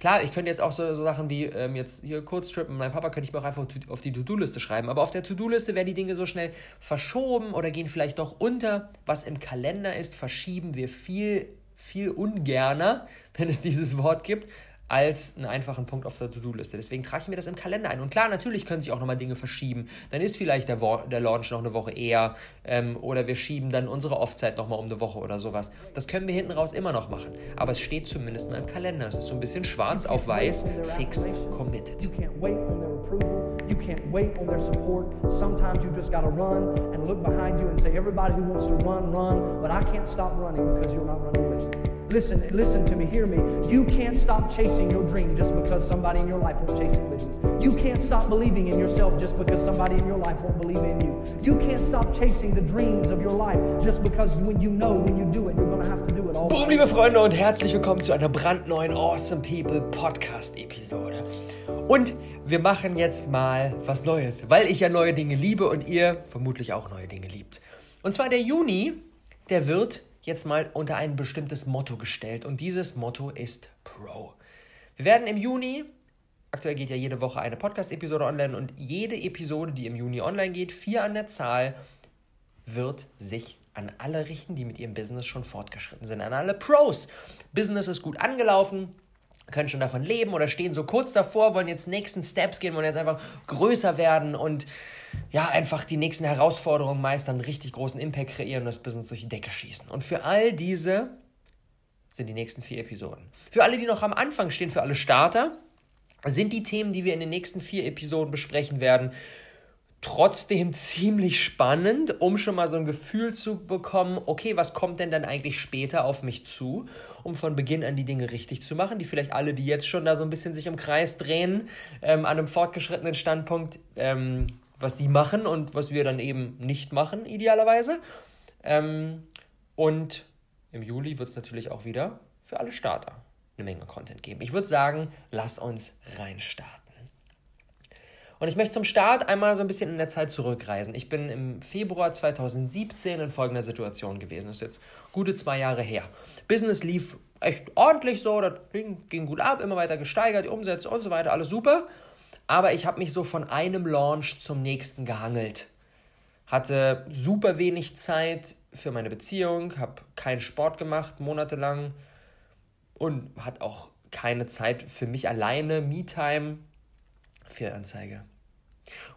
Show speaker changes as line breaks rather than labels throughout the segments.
Klar, ich könnte jetzt auch so, so Sachen wie ähm, jetzt hier Kurztrip mit meinem Papa, könnte ich mir auch einfach auf die To-Do-Liste schreiben. Aber auf der To-Do-Liste werden die Dinge so schnell verschoben oder gehen vielleicht doch unter. Was im Kalender ist, verschieben wir viel, viel ungerner, wenn es dieses Wort gibt, als einen einfachen Punkt auf der To-Do-Liste. Deswegen trage ich mir das im Kalender ein. Und klar, natürlich können sich auch nochmal Dinge verschieben. Dann ist vielleicht der, der Launch noch eine Woche eher ähm, oder wir schieben dann unsere Off-Zeit nochmal um eine Woche oder sowas. Das können wir hinten raus immer noch machen. Aber es steht zumindest mal im Kalender. Es ist so ein bisschen schwarz auf weiß, fix, committed. Can't wait on their support. Sometimes you just got to run and look behind you and say, everybody who wants to run, run. But I can't stop running because you're not running with me. Listen, listen to me, hear me. You can't stop chasing your dream just because somebody in your life won't chase it with you. You can't stop believing in yourself just because somebody in your life won't believe in you. You can't stop chasing the dreams of your life just because when you know when you do it, you're to have to do it all. Boom, liebe Freunde und herzlich willkommen zu einer brandneuen Awesome People Podcast Episode. Und wir machen jetzt mal was Neues, weil ich ja neue Dinge liebe und ihr vermutlich auch neue Dinge liebt. Und zwar der Juni, der wird jetzt mal unter ein bestimmtes Motto gestellt und dieses Motto ist Pro. Wir werden im Juni, aktuell geht ja jede Woche eine Podcast-Episode online und jede Episode, die im Juni online geht, vier an der Zahl, wird sich an alle richten, die mit ihrem Business schon fortgeschritten sind, an alle Pros. Business ist gut angelaufen, können schon davon leben oder stehen so kurz davor, wollen jetzt nächsten Steps gehen, wollen jetzt einfach größer werden und ja, einfach die nächsten Herausforderungen meistern, einen richtig großen Impact kreieren und das Business durch die Decke schießen. Und für all diese sind die nächsten vier Episoden. Für alle, die noch am Anfang stehen, für alle Starter, sind die Themen, die wir in den nächsten vier Episoden besprechen werden, trotzdem ziemlich spannend, um schon mal so ein Gefühl zu bekommen, okay, was kommt denn dann eigentlich später auf mich zu, um von Beginn an die Dinge richtig zu machen, die vielleicht alle, die jetzt schon da so ein bisschen sich im Kreis drehen, ähm, an einem fortgeschrittenen Standpunkt, ähm, was die machen und was wir dann eben nicht machen, idealerweise. Ähm, und im Juli wird es natürlich auch wieder für alle Starter eine Menge Content geben. Ich würde sagen, lass uns reinstarten. Und ich möchte zum Start einmal so ein bisschen in der Zeit zurückreisen. Ich bin im Februar 2017 in folgender Situation gewesen. Das ist jetzt gute zwei Jahre her. Business lief echt ordentlich so, das ging, ging gut ab, immer weiter gesteigert, die Umsätze und so weiter, alles super. Aber ich habe mich so von einem Launch zum nächsten gehangelt. Hatte super wenig Zeit für meine Beziehung, habe keinen Sport gemacht monatelang und hat auch keine Zeit für mich alleine, Me-Time, Fehlanzeige.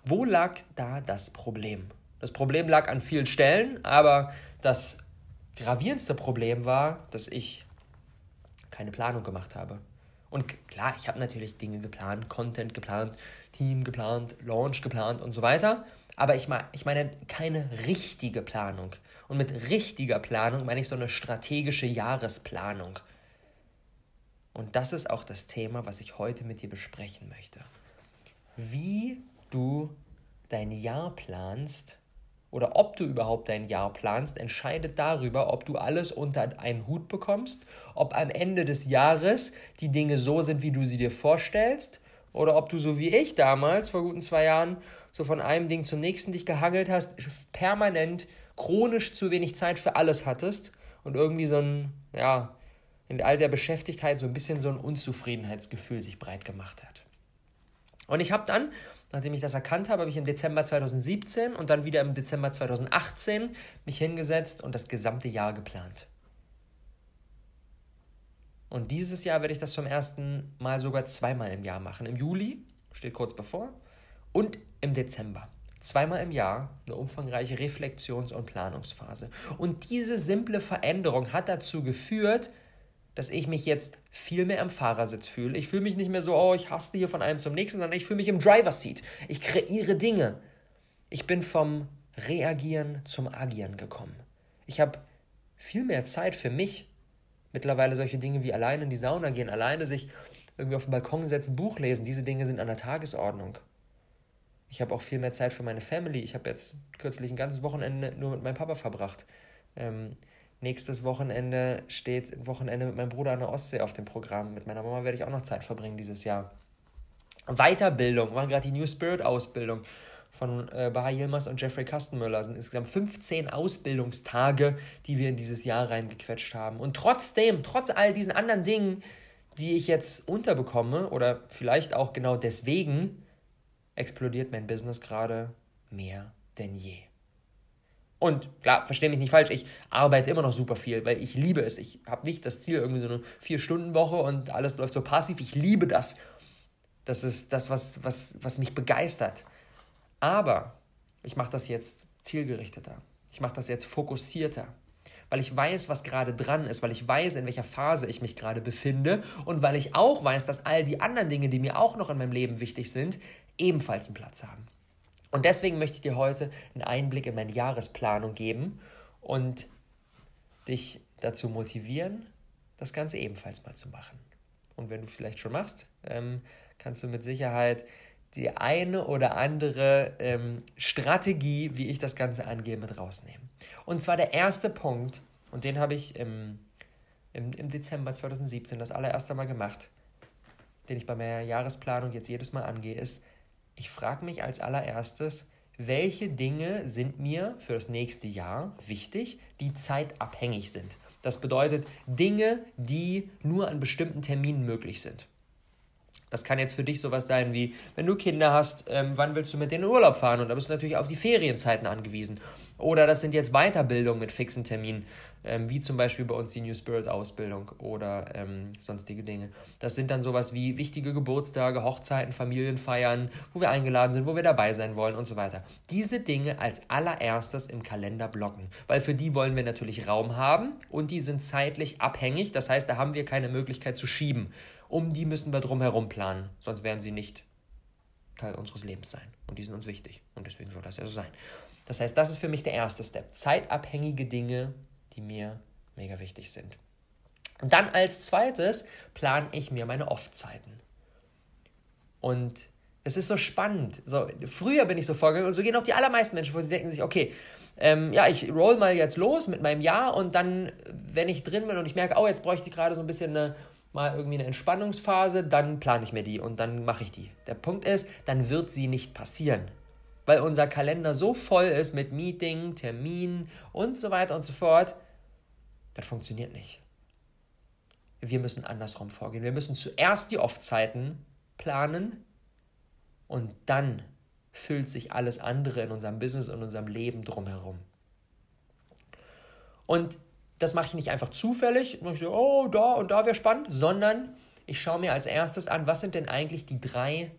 Wo lag da das Problem? Das Problem lag an vielen Stellen, aber das gravierendste Problem war, dass ich keine Planung gemacht habe. Und klar, ich habe natürlich Dinge geplant, Content geplant, Team geplant, Launch geplant und so weiter. Aber ich, ich meine keine richtige Planung. Und mit richtiger Planung meine ich so eine strategische Jahresplanung. Und das ist auch das Thema, was ich heute mit dir besprechen möchte. Wie du dein Jahr planst oder ob du überhaupt dein Jahr planst, entscheidet darüber, ob du alles unter einen Hut bekommst, ob am Ende des Jahres die Dinge so sind, wie du sie dir vorstellst, oder ob du so wie ich damals vor guten zwei Jahren so von einem Ding zum nächsten dich gehangelt hast, permanent chronisch zu wenig Zeit für alles hattest und irgendwie so ein, ja, in all der Beschäftigtheit so ein bisschen so ein Unzufriedenheitsgefühl sich breit gemacht hat. Und ich habe dann Nachdem ich das erkannt habe, habe ich im Dezember 2017 und dann wieder im Dezember 2018 mich hingesetzt und das gesamte Jahr geplant. Und dieses Jahr werde ich das zum ersten Mal sogar zweimal im Jahr machen. Im Juli, steht kurz bevor, und im Dezember. Zweimal im Jahr eine umfangreiche Reflexions- und Planungsphase. Und diese simple Veränderung hat dazu geführt, dass ich mich jetzt viel mehr am Fahrersitz fühle. Ich fühle mich nicht mehr so, oh, ich haste hier von einem zum nächsten, sondern ich fühle mich im Driver Seat. Ich kreiere Dinge. Ich bin vom Reagieren zum Agieren gekommen. Ich habe viel mehr Zeit für mich. Mittlerweile solche Dinge wie alleine in die Sauna gehen, alleine sich irgendwie auf den Balkon setzen, Buch lesen, diese Dinge sind an der Tagesordnung. Ich habe auch viel mehr Zeit für meine Family. Ich habe jetzt kürzlich ein ganzes Wochenende nur mit meinem Papa verbracht. Ähm, Nächstes Wochenende steht Wochenende mit meinem Bruder an der Ostsee auf dem Programm. Mit meiner Mama werde ich auch noch Zeit verbringen dieses Jahr. Weiterbildung, machen gerade die New Spirit Ausbildung von äh, Baha Yilmaz und Jeffrey Kastenmüller. Das sind insgesamt 15 Ausbildungstage, die wir in dieses Jahr reingequetscht haben. Und trotzdem, trotz all diesen anderen Dingen, die ich jetzt unterbekomme oder vielleicht auch genau deswegen explodiert mein Business gerade mehr denn je. Und klar, verstehe mich nicht falsch, ich arbeite immer noch super viel, weil ich liebe es. Ich habe nicht das Ziel, irgendwie so eine Vier-Stunden-Woche und alles läuft so passiv. Ich liebe das. Das ist das, was, was, was mich begeistert. Aber ich mache das jetzt zielgerichteter. Ich mache das jetzt fokussierter. Weil ich weiß, was gerade dran ist, weil ich weiß, in welcher Phase ich mich gerade befinde und weil ich auch weiß, dass all die anderen Dinge, die mir auch noch in meinem Leben wichtig sind, ebenfalls einen Platz haben. Und deswegen möchte ich dir heute einen Einblick in meine Jahresplanung geben und dich dazu motivieren, das Ganze ebenfalls mal zu machen. Und wenn du vielleicht schon machst, ähm, kannst du mit Sicherheit die eine oder andere ähm, Strategie, wie ich das Ganze angehe, mit rausnehmen. Und zwar der erste Punkt, und den habe ich im, im, im Dezember 2017 das allererste Mal gemacht, den ich bei meiner Jahresplanung jetzt jedes Mal angehe, ist, ich frage mich als allererstes, welche Dinge sind mir für das nächste Jahr wichtig, die zeitabhängig sind. Das bedeutet Dinge, die nur an bestimmten Terminen möglich sind. Das kann jetzt für dich sowas sein wie, wenn du Kinder hast, ähm, wann willst du mit denen in Urlaub fahren? Und da bist du natürlich auf die Ferienzeiten angewiesen. Oder das sind jetzt Weiterbildungen mit fixen Terminen, ähm, wie zum Beispiel bei uns die New Spirit Ausbildung oder ähm, sonstige Dinge. Das sind dann sowas wie wichtige Geburtstage, Hochzeiten, Familienfeiern, wo wir eingeladen sind, wo wir dabei sein wollen und so weiter. Diese Dinge als allererstes im Kalender blocken, weil für die wollen wir natürlich Raum haben und die sind zeitlich abhängig. Das heißt, da haben wir keine Möglichkeit zu schieben um die müssen wir drumherum planen, sonst werden sie nicht Teil unseres Lebens sein. Und die sind uns wichtig. Und deswegen soll das ja so sein. Das heißt, das ist für mich der erste Step. Zeitabhängige Dinge, die mir mega wichtig sind. Und dann als zweites plane ich mir meine Off-Zeiten. Und es ist so spannend. So, früher bin ich so vorgegangen und so gehen auch die allermeisten Menschen vor. Sie denken sich, okay, ähm, ja, ich roll mal jetzt los mit meinem Jahr und dann, wenn ich drin bin und ich merke, oh, jetzt bräuchte ich gerade so ein bisschen eine mal irgendwie eine Entspannungsphase, dann plane ich mir die und dann mache ich die. Der Punkt ist, dann wird sie nicht passieren. Weil unser Kalender so voll ist mit Meeting, Terminen und so weiter und so fort, das funktioniert nicht. Wir müssen andersrum vorgehen. Wir müssen zuerst die Off-Zeiten planen und dann füllt sich alles andere in unserem Business und unserem Leben drumherum. Und das mache ich nicht einfach zufällig, und ich so, oh, da und da wäre spannend, sondern ich schaue mir als erstes an, was sind denn eigentlich die drei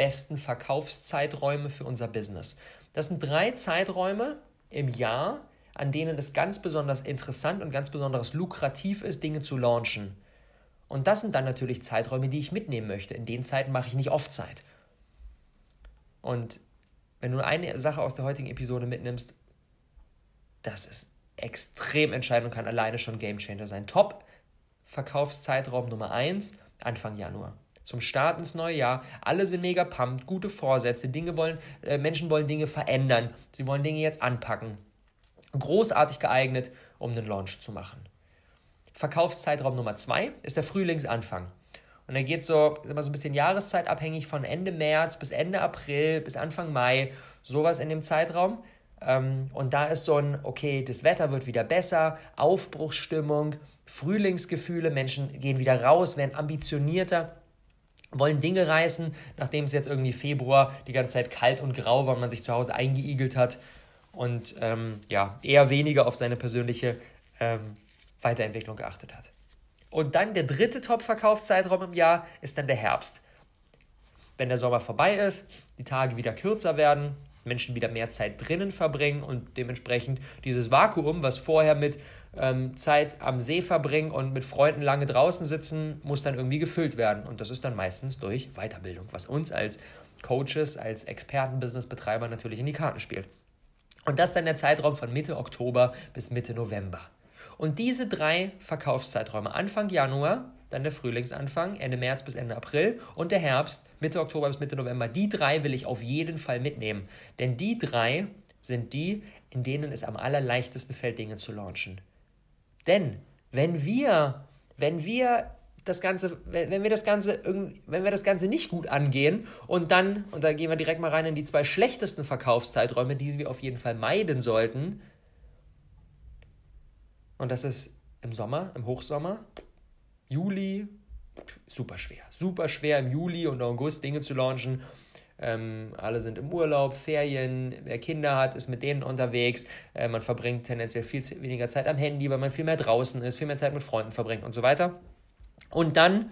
besten Verkaufszeiträume für unser Business. Das sind drei Zeiträume im Jahr, an denen es ganz besonders interessant und ganz besonders lukrativ ist, Dinge zu launchen. Und das sind dann natürlich Zeiträume, die ich mitnehmen möchte. In den Zeiten mache ich nicht oft Zeit. Und wenn du eine Sache aus der heutigen Episode mitnimmst, das ist extrem entscheidend und kann alleine schon Gamechanger sein. Top Verkaufszeitraum Nummer 1, Anfang Januar. Zum Start ins neue Jahr. Alle sind mega pumped, gute Vorsätze, Dinge wollen, äh, Menschen wollen Dinge verändern. Sie wollen Dinge jetzt anpacken. Großartig geeignet, um einen Launch zu machen. Verkaufszeitraum Nummer 2 ist der Frühlingsanfang. Und er geht so, ist immer so ein bisschen jahreszeitabhängig von Ende März bis Ende April bis Anfang Mai, sowas in dem Zeitraum. Ähm, und da ist so ein, okay, das Wetter wird wieder besser, Aufbruchsstimmung, Frühlingsgefühle, Menschen gehen wieder raus, werden ambitionierter, wollen Dinge reißen, nachdem es jetzt irgendwie Februar die ganze Zeit kalt und grau war man sich zu Hause eingeigelt hat und ähm, ja, eher weniger auf seine persönliche ähm, Weiterentwicklung geachtet hat. Und dann der dritte Top-Verkaufszeitraum im Jahr ist dann der Herbst. Wenn der Sommer vorbei ist, die Tage wieder kürzer werden, Menschen wieder mehr Zeit drinnen verbringen und dementsprechend dieses Vakuum, was vorher mit ähm, Zeit am See verbringen und mit Freunden lange draußen sitzen, muss dann irgendwie gefüllt werden. Und das ist dann meistens durch Weiterbildung, was uns als Coaches, als Experten-Business-Betreiber natürlich in die Karten spielt. Und das dann der Zeitraum von Mitte Oktober bis Mitte November. Und diese drei Verkaufszeiträume, Anfang Januar, dann der Frühlingsanfang, Ende März bis Ende April und der Herbst, Mitte Oktober bis Mitte November. Die drei will ich auf jeden Fall mitnehmen. Denn die drei sind die, in denen es am allerleichtesten fällt, Dinge zu launchen. Denn wenn wir, wenn wir das Ganze, wenn wir das Ganze, wenn wir das Ganze nicht gut angehen und dann, und da gehen wir direkt mal rein in die zwei schlechtesten Verkaufszeiträume, die wir auf jeden Fall meiden sollten. Und das ist im Sommer, im Hochsommer Juli, super schwer. Super schwer im Juli und August Dinge zu launchen. Ähm, alle sind im Urlaub, Ferien, wer Kinder hat, ist mit denen unterwegs. Äh, man verbringt tendenziell viel weniger Zeit am Handy, weil man viel mehr draußen ist, viel mehr Zeit mit Freunden verbringt und so weiter. Und dann,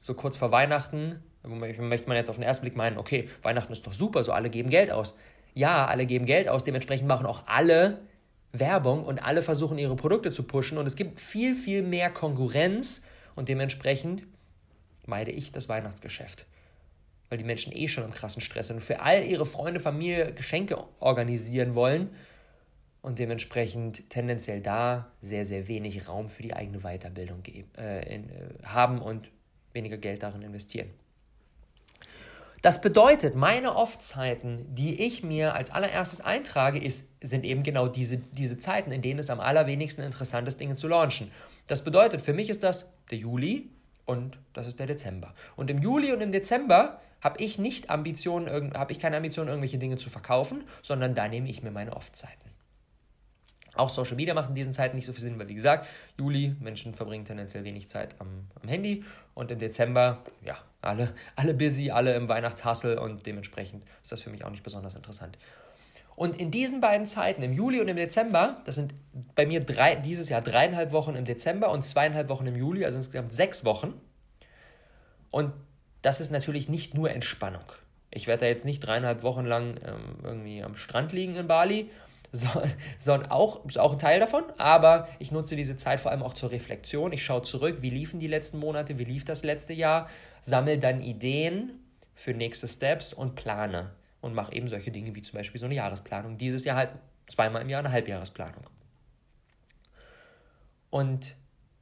so kurz vor Weihnachten, möchte man jetzt auf den ersten Blick meinen, okay, Weihnachten ist doch super, so alle geben Geld aus. Ja, alle geben Geld aus, dementsprechend machen auch alle Werbung und alle versuchen ihre Produkte zu pushen und es gibt viel, viel mehr Konkurrenz und dementsprechend meide ich das Weihnachtsgeschäft. Weil die Menschen eh schon im krassen Stress sind und für all ihre Freunde, Familie Geschenke organisieren wollen und dementsprechend tendenziell da sehr, sehr wenig Raum für die eigene Weiterbildung geben, äh, in, äh, haben und weniger Geld darin investieren. Das bedeutet, meine Off-Zeiten, die ich mir als allererstes eintrage, ist, sind eben genau diese, diese Zeiten, in denen es am allerwenigsten interessant ist, Dinge zu launchen. Das bedeutet, für mich ist das der Juli und das ist der Dezember. Und im Juli und im Dezember habe ich nicht Ambitionen, habe ich keine Ambitionen, irgendwelche Dinge zu verkaufen, sondern da nehme ich mir meine Off-Zeiten. Auch Social Media macht in diesen Zeiten nicht so viel Sinn, weil wie gesagt, Juli, Menschen verbringen tendenziell wenig Zeit am, am Handy und im Dezember, ja, alle, alle busy, alle im Weihnachtshassel und dementsprechend ist das für mich auch nicht besonders interessant. Und in diesen beiden Zeiten, im Juli und im Dezember, das sind bei mir drei, dieses Jahr dreieinhalb Wochen im Dezember und zweieinhalb Wochen im Juli, also insgesamt sechs Wochen. Und das ist natürlich nicht nur Entspannung. Ich werde da jetzt nicht dreieinhalb Wochen lang ähm, irgendwie am Strand liegen in Bali sondern auch, ist auch ein Teil davon, aber ich nutze diese Zeit vor allem auch zur Reflexion. Ich schaue zurück, wie liefen die letzten Monate, wie lief das letzte Jahr, sammle dann Ideen für nächste Steps und plane und mache eben solche Dinge wie zum Beispiel so eine Jahresplanung. Dieses Jahr halt zweimal im Jahr eine Halbjahresplanung. Und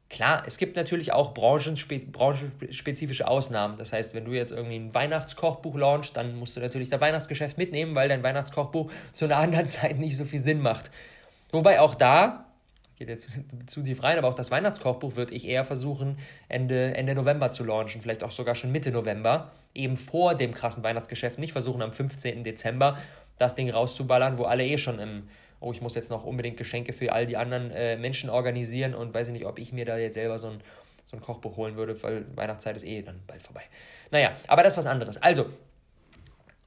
Klar, es gibt natürlich auch branchenspe branchenspezifische Ausnahmen. Das heißt, wenn du jetzt irgendwie ein Weihnachtskochbuch launchst, dann musst du natürlich dein Weihnachtsgeschäft mitnehmen, weil dein Weihnachtskochbuch zu einer anderen Zeit nicht so viel Sinn macht. Wobei auch da, geht jetzt zu tief rein, aber auch das Weihnachtskochbuch würde ich eher versuchen, Ende, Ende November zu launchen, vielleicht auch sogar schon Mitte November, eben vor dem krassen Weihnachtsgeschäft, nicht versuchen am 15. Dezember das Ding rauszuballern, wo alle eh schon im oh, ich muss jetzt noch unbedingt Geschenke für all die anderen äh, Menschen organisieren und weiß ich nicht, ob ich mir da jetzt selber so ein, so ein Kochbuch holen würde, weil Weihnachtszeit ist eh dann bald vorbei. Naja, aber das ist was anderes. Also,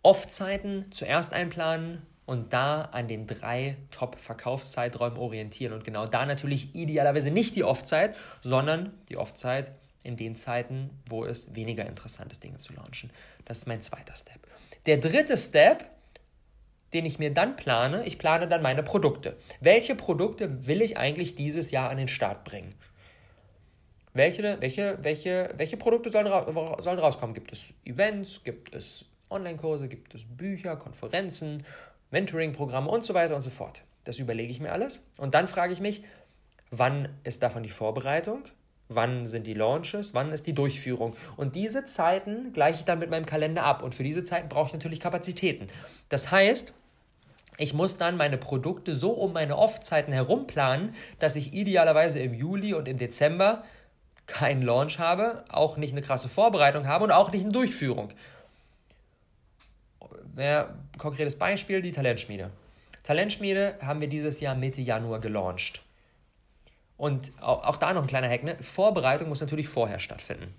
Off-Zeiten zuerst einplanen und da an den drei Top-Verkaufszeiträumen orientieren. Und genau da natürlich idealerweise nicht die Off-Zeit, sondern die Off-Zeit in den Zeiten, wo es weniger interessant ist, Dinge zu launchen. Das ist mein zweiter Step. Der dritte Step den ich mir dann plane, ich plane dann meine Produkte. Welche Produkte will ich eigentlich dieses Jahr an den Start bringen? Welche, welche, welche, welche Produkte sollen, sollen rauskommen? Gibt es Events, gibt es Online-Kurse, gibt es Bücher, Konferenzen, Mentoring-Programme und so weiter und so fort. Das überlege ich mir alles. Und dann frage ich mich, wann ist davon die Vorbereitung? Wann sind die Launches? Wann ist die Durchführung? Und diese Zeiten gleiche ich dann mit meinem Kalender ab. Und für diese Zeiten brauche ich natürlich Kapazitäten. Das heißt, ich muss dann meine Produkte so um meine Off-Zeiten herum planen, dass ich idealerweise im Juli und im Dezember keinen Launch habe, auch nicht eine krasse Vorbereitung habe und auch nicht eine Durchführung. Ja, konkretes Beispiel, die Talentschmiede. Talentschmiede haben wir dieses Jahr Mitte Januar gelauncht. Und auch, da noch ein kleiner Hack, ne? Vorbereitung muss natürlich vorher stattfinden.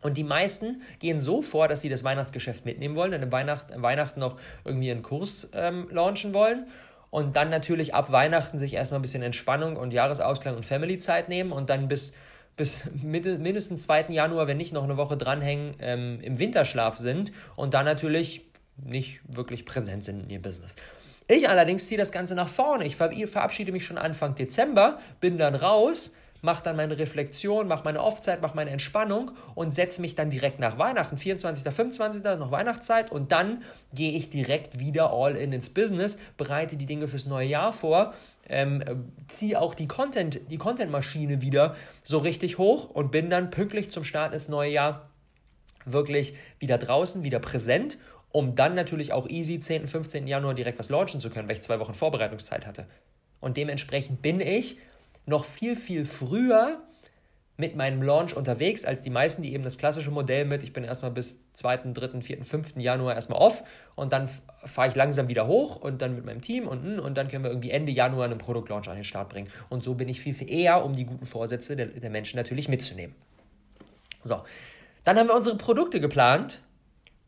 Und die meisten gehen so vor, dass sie das Weihnachtsgeschäft mitnehmen wollen, dann im Weihnacht, Weihnachten noch irgendwie einen Kurs ähm, launchen wollen und dann natürlich ab Weihnachten sich erstmal ein bisschen Entspannung und Jahresausklang und Family-Zeit nehmen und dann bis, bis Mitte, mindestens 2. Januar, wenn nicht noch eine Woche dranhängen, ähm, im Winterschlaf sind und dann natürlich nicht wirklich präsent sind in ihr Business. Ich allerdings ziehe das Ganze nach vorne. Ich verabschiede mich schon Anfang Dezember, bin dann raus, mache dann meine Reflexion, mache meine Off-Zeit, mache meine Entspannung und setze mich dann direkt nach Weihnachten, 24., 25., noch Weihnachtszeit und dann gehe ich direkt wieder all in ins Business, bereite die Dinge fürs neue Jahr vor, ähm, ziehe auch die Content, die Content-Maschine wieder so richtig hoch und bin dann pünktlich zum Start ins neue Jahr wirklich wieder draußen, wieder präsent, um dann natürlich auch easy 10., 15. Januar direkt was launchen zu können, weil ich zwei Wochen Vorbereitungszeit hatte. Und dementsprechend bin ich noch viel, viel früher mit meinem Launch unterwegs als die meisten, die eben das klassische Modell mit, ich bin erstmal bis 2., 3., 4., 5. Januar erstmal off und dann fahre ich langsam wieder hoch und dann mit meinem Team und, hm, und dann können wir irgendwie Ende Januar einen Produktlaunch an den Start bringen. Und so bin ich viel, viel eher, um die guten Vorsätze der, der Menschen natürlich mitzunehmen. So, dann haben wir unsere Produkte geplant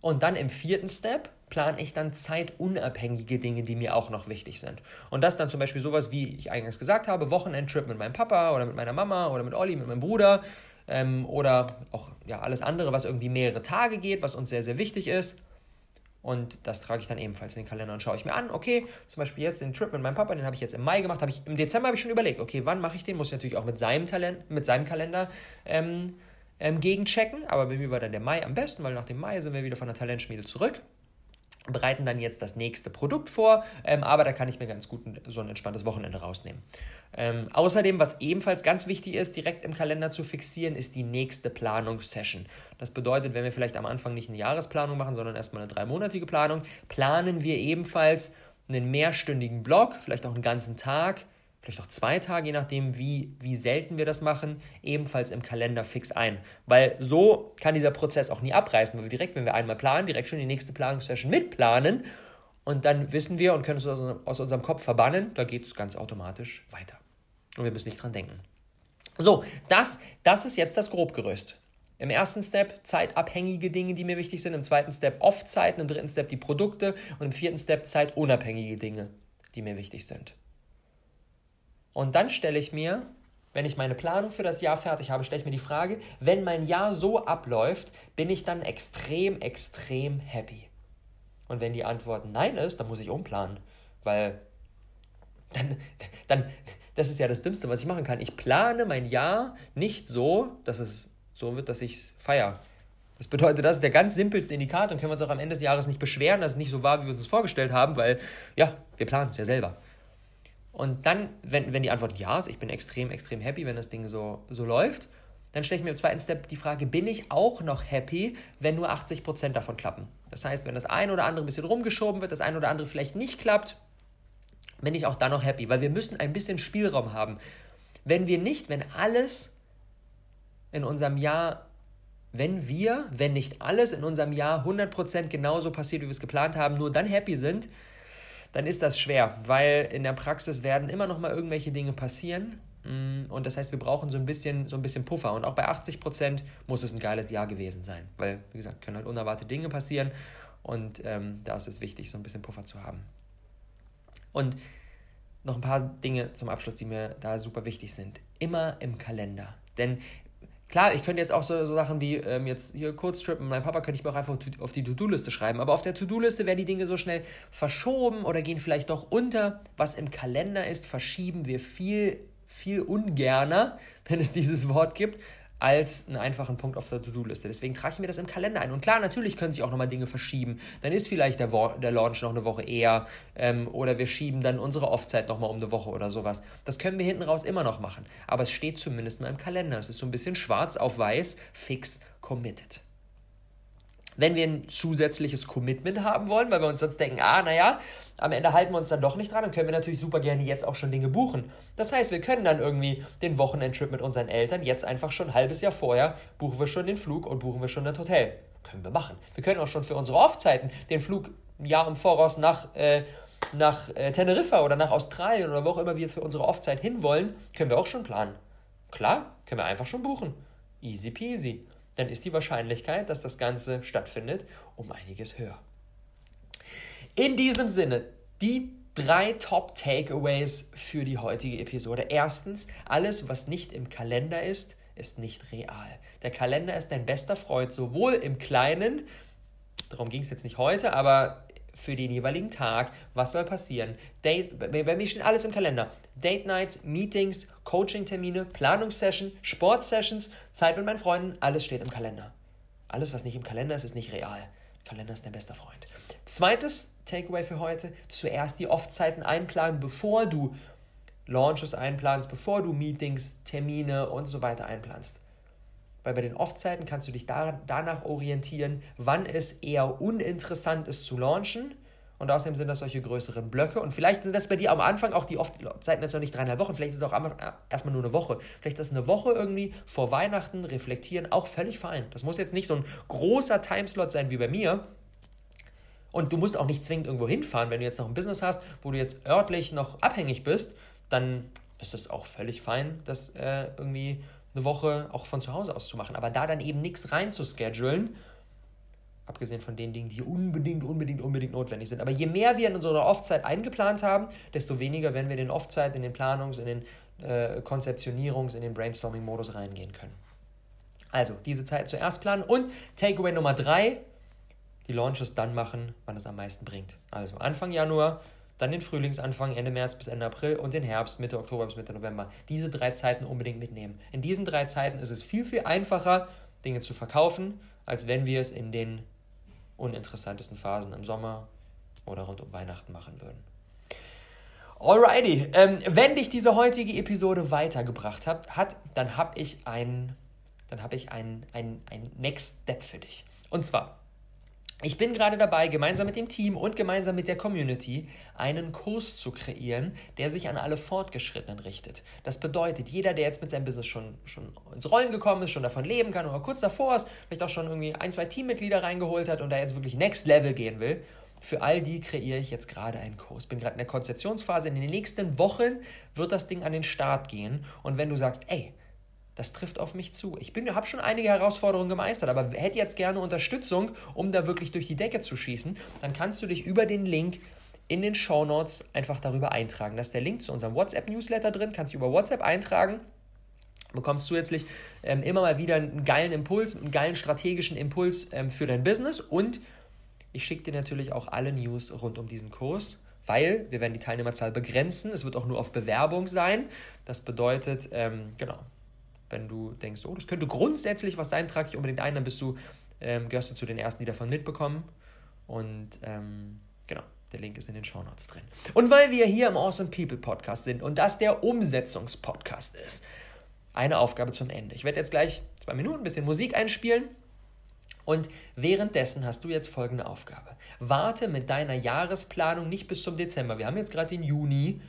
und dann im vierten Step plane ich dann zeitunabhängige Dinge, die mir auch noch wichtig sind. Und das dann zum Beispiel sowas, wie ich eingangs gesagt habe, Wochenendtrip mit meinem Papa oder mit meiner Mama oder mit Olli, mit meinem Bruder ähm, oder auch ja, alles andere, was irgendwie mehrere Tage geht, was uns sehr, sehr wichtig ist. Und das trage ich dann ebenfalls in den Kalender und schaue ich mir an, okay, zum Beispiel jetzt den Trip mit meinem Papa, den habe ich jetzt im Mai gemacht, habe ich im Dezember habe ich schon überlegt, okay, wann mache ich den? Muss ich natürlich auch mit seinem Talent, mit seinem Kalender ähm, ähm, gegenchecken. Aber bei mir war dann der Mai am besten, weil nach dem Mai sind wir wieder von der Talentschmiede zurück bereiten dann jetzt das nächste Produkt vor, ähm, aber da kann ich mir ganz gut so ein entspanntes Wochenende rausnehmen. Ähm, außerdem, was ebenfalls ganz wichtig ist, direkt im Kalender zu fixieren, ist die nächste Planungssession. Das bedeutet, wenn wir vielleicht am Anfang nicht eine Jahresplanung machen, sondern erstmal eine dreimonatige Planung, planen wir ebenfalls einen mehrstündigen Block, vielleicht auch einen ganzen Tag, vielleicht auch zwei Tage, je nachdem, wie, wie selten wir das machen, ebenfalls im Kalender fix ein. Weil so kann dieser Prozess auch nie abreißen, weil wir direkt, wenn wir einmal planen, direkt schon die nächste Planungssession mitplanen und dann wissen wir und können es aus, unserem Kopf verbannen, da geht es ganz automatisch weiter. Und wir müssen nicht dran denken. So, das, das ist jetzt das Grobgerüst. Im ersten Step zeitabhängige Dinge, die mir wichtig sind. Im zweiten Step Off-Zeiten. Im dritten Step die Produkte. Und im vierten Step zeitunabhängige Dinge, die mir wichtig sind. Und dann stelle ich mir, wenn ich meine Planung für das Jahr fertig habe, stelle ich mir die Frage, wenn mein Jahr so abläuft, bin ich dann extrem, extrem happy? Und wenn die Antwort nein ist, dann muss ich umplanen, weil dann, dann, das ist ja das Dümmste, was ich machen kann. Ich plane mein Jahr nicht so, dass es so wird, dass ich es feiere. Das bedeutet, das ist der ganz simpelste Indikator und können wir uns auch am Ende des Jahres nicht beschweren, dass es nicht so war, wie wir uns das vorgestellt haben, weil ja, wir planen es ja selber. Und dann, wenn, wenn die Antwort ja ist, ich bin extrem, extrem happy, wenn das Ding so, so läuft, dann stelle ich mir im zweiten Step die Frage, bin ich auch noch happy, wenn nur 80% davon klappen? Das heißt, wenn das ein oder andere ein bisschen rumgeschoben wird, das ein oder andere vielleicht nicht klappt, bin ich auch dann noch happy, weil wir müssen ein bisschen Spielraum haben. Wenn wir nicht, wenn alles in unserem Jahr, wenn wir, wenn nicht alles in unserem Jahr 100% genauso passiert, wie wir es geplant haben, nur dann happy sind, dann ist das schwer, weil in der Praxis werden immer noch mal irgendwelche Dinge passieren. Mm, und das heißt, wir brauchen so ein bisschen, so ein bisschen Puffer. Und auch bei 80 Prozent muss es ein geiles Jahr gewesen sein. Weil, wie gesagt, können halt unerwartete Dinge passieren. Und ähm, da ist es wichtig, so ein bisschen Puffer zu haben. Und noch ein paar Dinge zum Abschluss, die mir da super wichtig sind. Immer im Kalender. Denn Klar, ich könnte jetzt auch so, so Sachen wie ähm, jetzt hier Kurztrip mit meinem Papa könnte ich mir auch einfach auf die To-Do-Liste schreiben. Aber auf der To-Do-Liste werden die Dinge so schnell verschoben oder gehen vielleicht doch unter. Was im Kalender ist, verschieben wir viel, viel ungerner, wenn es dieses Wort gibt, als einen einfachen Punkt auf der To-Do-Liste. Deswegen trage ich mir das im Kalender ein. Und klar, natürlich können sich auch nochmal Dinge verschieben. Dann ist vielleicht der, der Launch noch eine Woche eher ähm, oder wir schieben dann unsere Off-Zeit nochmal um eine Woche oder sowas. Das können wir hinten raus immer noch machen. Aber es steht zumindest mal im Kalender. Es ist so ein bisschen schwarz auf weiß, fix committed. Wenn wir ein zusätzliches Commitment haben wollen, weil wir uns sonst denken, ah, naja, am Ende halten wir uns dann doch nicht dran, dann können wir natürlich super gerne jetzt auch schon Dinge buchen. Das heißt, wir können dann irgendwie den Wochenendtrip mit unseren Eltern jetzt einfach schon ein halbes Jahr vorher buchen wir schon den Flug und buchen wir schon das Hotel. Können wir machen. Wir können auch schon für unsere Off-Zeiten den Flug ein Jahr im Voraus nach, äh, nach äh, Teneriffa oder nach Australien oder wo auch immer wir für unsere Off-Zeit hinwollen, können wir auch schon planen. Klar, können wir einfach schon buchen. Easy peasy dann ist die Wahrscheinlichkeit, dass das Ganze stattfindet, um einiges höher. In diesem Sinne, die drei Top-Takeaways für die heutige Episode. Erstens, alles, was nicht im Kalender ist, ist nicht real. Der Kalender ist dein bester Freund, sowohl im Kleinen, darum ging es jetzt nicht heute, aber für den jeweiligen Tag, was soll passieren. Date, bei mir steht alles im Kalender. Date Nights, Meetings, Coaching-Termine, Planungssession, Sportsessions, Zeit mit meinen Freunden, alles steht im Kalender. Alles, was nicht im Kalender ist, ist nicht real. Kalender ist dein bester Freund. Zweites Takeaway für heute: zuerst die Off-Zeiten einplanen, bevor du Launches einplanst, bevor du Meetings, Termine und so weiter einplanst. Weil bei den Off-Zeiten kannst du dich da, danach orientieren, wann es eher uninteressant ist zu launchen. Und außerdem sind das solche größeren Blöcke. Und vielleicht sind das bei dir am Anfang auch die Off-Zeiten jetzt noch nicht dreieinhalb Wochen. Vielleicht ist es auch erstmal nur eine Woche. Vielleicht ist das eine Woche irgendwie vor Weihnachten, reflektieren, auch völlig fein. Das muss jetzt nicht so ein großer Timeslot sein wie bei mir. Und du musst auch nicht zwingend irgendwo hinfahren. Wenn du jetzt noch ein Business hast, wo du jetzt örtlich noch abhängig bist, dann ist es auch völlig fein, das äh, irgendwie eine Woche auch von zu Hause aus zu machen, aber da dann eben nichts rein zu schedulen, abgesehen von den Dingen, die unbedingt, unbedingt, unbedingt notwendig sind. Aber je mehr wir in unserer Off-Zeit eingeplant haben, desto weniger werden wir in den Off-Zeit, in den Planungs-, in den äh, Konzeptionierungs-, in den Brainstorming-Modus reingehen können. Also, diese Zeit zuerst planen und Takeaway Nummer drei, die Launches dann machen, wann es am meisten bringt. Also Anfang Januar, dann den Frühlingsanfang, Ende März bis Ende April und den Herbst, Mitte Oktober bis Mitte November. Diese drei Zeiten unbedingt mitnehmen. In diesen drei Zeiten ist es viel, viel einfacher, Dinge zu verkaufen, als wenn wir es in den uninteressantesten Phasen im Sommer oder rund um Weihnachten machen würden. Alrighty, ähm, wenn dich diese heutige Episode weitergebracht hat, hat dann habe ich ein, dann habe ich ein, ein, ein Next Step für dich. Und zwar ich bin gerade dabei, gemeinsam mit dem Team und gemeinsam mit der Community einen Kurs zu kreieren, der sich an alle Fortgeschrittenen richtet. Das bedeutet, jeder, der jetzt mit seinem Business schon, schon ins Rollen gekommen ist, schon davon leben kann oder kurz davor ist, vielleicht auch schon irgendwie ein, zwei Teammitglieder reingeholt hat und da jetzt wirklich Next Level gehen will, für all die kreiere ich jetzt gerade einen Kurs. Bin gerade in der Konzeptionsphase. In den nächsten Wochen wird das Ding an den Start gehen. Und wenn du sagst, ey, das trifft auf mich zu. Ich habe schon einige Herausforderungen gemeistert, aber hätte jetzt gerne Unterstützung, um da wirklich durch die Decke zu schießen, dann kannst du dich über den Link in den Show Notes einfach darüber eintragen. Da ist der Link zu unserem WhatsApp-Newsletter drin, kannst du über WhatsApp eintragen bekommst zusätzlich ähm, immer mal wieder einen geilen Impuls, einen geilen strategischen Impuls ähm, für dein Business und ich schicke dir natürlich auch alle News rund um diesen Kurs, weil wir werden die Teilnehmerzahl begrenzen. Es wird auch nur auf Bewerbung sein. Das bedeutet, ähm, genau, wenn du denkst, oh, das könnte grundsätzlich was sein, trag dich unbedingt ein, dann bist du, ähm, gehörst du zu den ersten, die davon mitbekommen. Und ähm, genau, der Link ist in den Show Notes drin. Und weil wir hier im Awesome People Podcast sind und das der Umsetzungspodcast ist, eine Aufgabe zum Ende. Ich werde jetzt gleich zwei Minuten ein bisschen Musik einspielen. Und währenddessen hast du jetzt folgende Aufgabe. Warte mit deiner Jahresplanung nicht bis zum Dezember. Wir haben jetzt gerade den Juni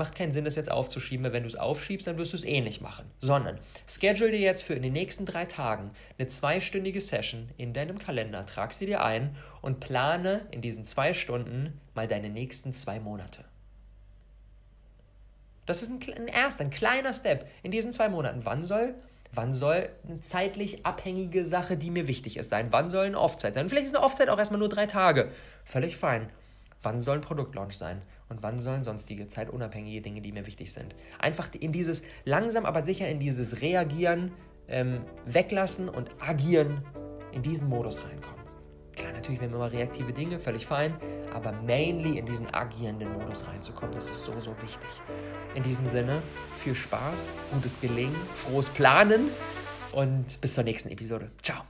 macht keinen Sinn, das jetzt aufzuschieben, weil wenn du es aufschiebst, dann wirst du es eh nicht machen. Sondern schedule dir jetzt für in den nächsten drei Tagen eine zweistündige Session in deinem Kalender, trag sie dir ein und plane in diesen zwei Stunden mal deine nächsten zwei Monate. Das ist ein, ein erster, ein kleiner Step in diesen zwei Monaten. Wann soll Wann soll eine zeitlich abhängige Sache, die mir wichtig ist, sein? Wann soll eine Offzeit sein? Vielleicht ist eine Offzeit auch erstmal nur drei Tage. Völlig fein. Wann soll ein Produktlaunch sein? Und wann sollen sonstige zeitunabhängige Dinge, die mir wichtig sind? Einfach in dieses, langsam aber sicher in dieses Reagieren, ähm, Weglassen und Agieren, in diesen Modus reinkommen. Klar, natürlich werden immer reaktive Dinge, völlig fein, aber mainly in diesen agierenden Modus reinzukommen, das ist so, so wichtig. In diesem Sinne, viel Spaß, gutes Gelingen, frohes Planen und bis zur nächsten Episode. Ciao!